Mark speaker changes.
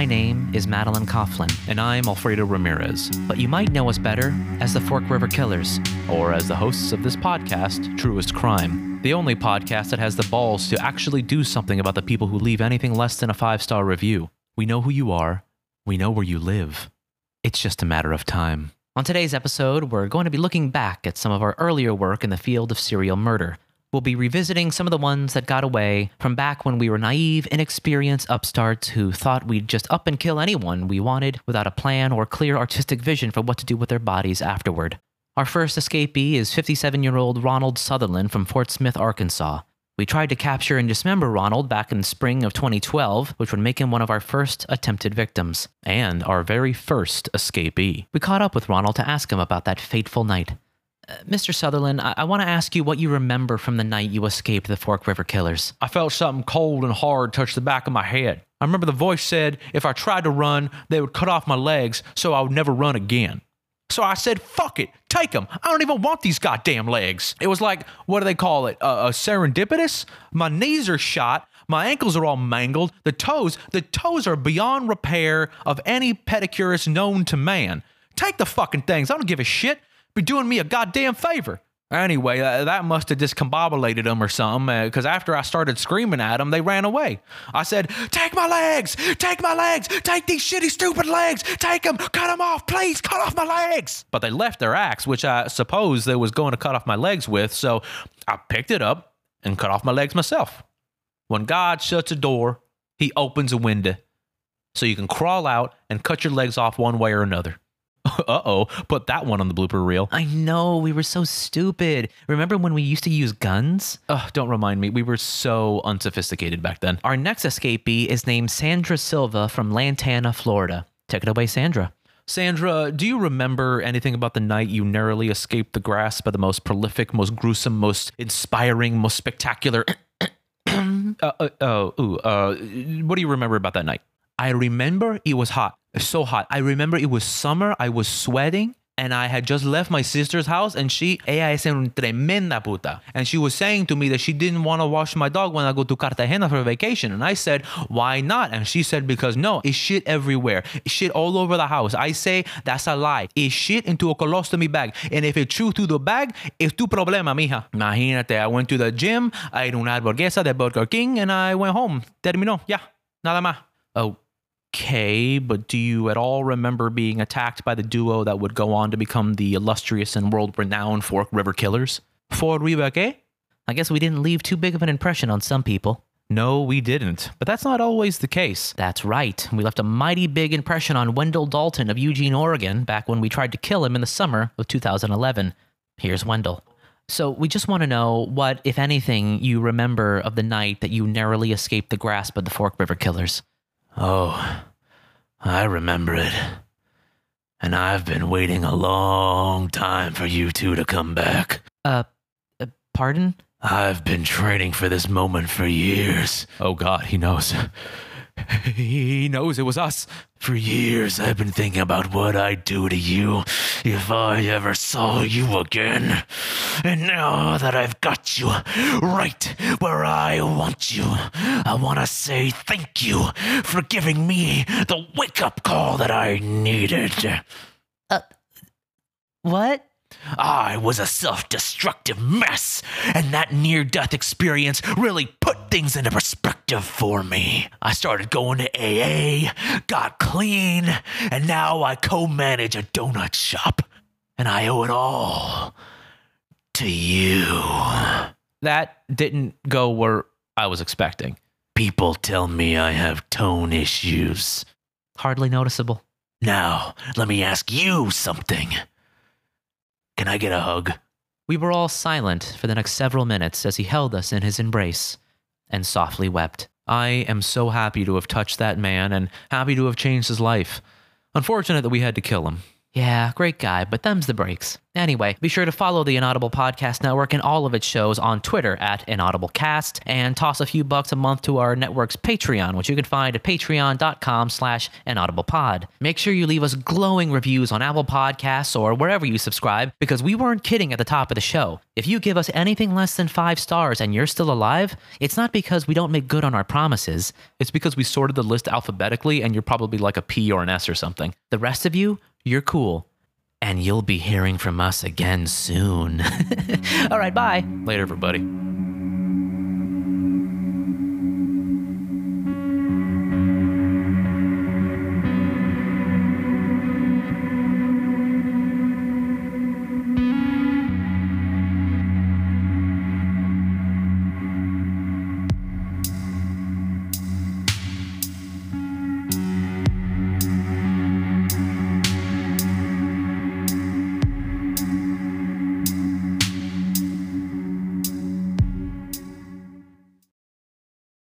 Speaker 1: My name is Madelyn Coughlin,
Speaker 2: And I'm Alfredo Ramirez,
Speaker 1: but you might know us better as the Fork River Killers.
Speaker 2: or as the hosts of this podcast, Truest Crime, the only podcast that has the balls to actually do something about the people who leave anything less than a five star review. We know who you are, we know where you live. It's just a matter of time.
Speaker 1: On today's episode, we're going to be looking back at some of our earlier work in the field of serial murder. We'll be revisiting some of the ones that got away from back when we were naive, inexperienced upstarts who thought we'd just up and kill anyone we wanted without a plan or clear artistic vision for what to do with their bodies afterward. Our first escapee is 57 year old Ronald Sutherland from Fort Smith, Arkansas. We tried to capture and dismember Ronald back in the spring of 2012, which would make him one of our first attempted victims.
Speaker 2: And our very first escapee.
Speaker 1: We caught up with Ronald to ask him about that fateful night. Mr. Sutherland, I, I want to ask you what you remember from the night you escaped the Fork River Killers.
Speaker 2: I felt something cold and hard touch the back of my head. I remember the voice said if I tried to run, they would cut off my legs so I would never run again. So I said, fuck it, take them. I don't even want these goddamn legs. It was like, what do they call it? Uh, a serendipitous? My knees are shot. My ankles are all mangled. The toes, the toes are beyond repair of any pedicurist known to man. Take the fucking things. I don't give a shit. Be doing me a goddamn favor. Anyway, uh, that must have discombobulated them or something, because after I started screaming at them, they ran away. I said, Take my legs! Take my legs! Take these shitty, stupid legs! Take them! Cut them off! Please, cut off my legs! But they left their axe, which I suppose they was going to cut off my legs with, so I picked it up and cut off my legs myself. When God shuts a door, he opens a window. So you can crawl out and cut your legs off one way or another. uh oh, put that one on the blooper reel.
Speaker 1: I know, we were so stupid. Remember when we used to use guns?
Speaker 2: Ugh, don't remind me. We were so unsophisticated back then.
Speaker 1: Our next escapee is named Sandra Silva from Lantana, Florida. Take it away, Sandra.
Speaker 2: Sandra, do you remember anything about the night you narrowly escaped the grasp of the most prolific, most gruesome, most inspiring, most spectacular? uh, uh, oh, ooh, uh, what do you remember about that night? I remember it was hot, so hot. I remember it was summer. I was sweating. And I had just left my sister's house, and she, ella es un tremenda puta. And she was saying to me that she didn't want to wash my dog when I go to Cartagena for vacation. And I said, why not? And she said, because no, it's shit everywhere. It's shit all over the house. I say, that's a lie. It's shit into a colostomy bag. And if it chew through the bag, it's tu problema, mija. Imagínate, I went to the gym, I ate una hamburguesa de Burger King, and I went home. Terminó. Ya. Nada más. Oh. Okay, but do you at all remember being attacked by the duo that would go on to become the illustrious and world renowned Fork River Killers? Fork River qué?
Speaker 1: I guess we didn't leave too big of an impression on some people.
Speaker 2: No, we didn't. But that's not always the case.
Speaker 1: That's right. We left a mighty big impression on Wendell Dalton of Eugene, Oregon, back when we tried to kill him in the summer of 2011. Here's Wendell. So, we just want to know what, if anything, you remember of the night that you narrowly escaped the grasp of the Fork River Killers.
Speaker 3: Oh, I remember it. And I've been waiting a long time for you two to come back.
Speaker 1: Uh, uh pardon?
Speaker 3: I've been training for this moment for years.
Speaker 2: Oh, God, he knows. he knows it was us.
Speaker 3: For years, I've been thinking about what I'd do to you if I ever saw you again. And now that I've got you right where I want you, I want to say thank you for giving me the wake up call that I needed.
Speaker 1: Uh, What?
Speaker 3: I was a self destructive mess, and that near death experience really put things into perspective for me. I started going to AA, got clean, and now I co manage a donut shop. And I owe it all to you.
Speaker 2: That didn't go where I was expecting.
Speaker 3: People tell me I have tone issues.
Speaker 1: Hardly noticeable.
Speaker 3: Now, let me ask you something. Can I get a hug?
Speaker 1: We were all silent for the next several minutes as he held us in his embrace and softly wept.
Speaker 2: I am so happy to have touched that man and happy to have changed his life. Unfortunate that we had to kill him.
Speaker 1: Yeah, great guy, but them's the breaks. Anyway, be sure to follow the Inaudible Podcast Network and all of its shows on Twitter at InaudibleCast and toss a few bucks a month to our network's Patreon, which you can find at patreon.com slash inaudiblepod. Make sure you leave us glowing reviews on Apple Podcasts or wherever you subscribe because we weren't kidding at the top of the show. If you give us anything less than five stars and you're still alive, it's not because we don't make good on our promises.
Speaker 2: It's because we sorted the list alphabetically and you're probably like a P or an S or something.
Speaker 1: The rest of you, you're cool. And you'll be hearing from us again soon. All right, bye.
Speaker 2: Later, everybody.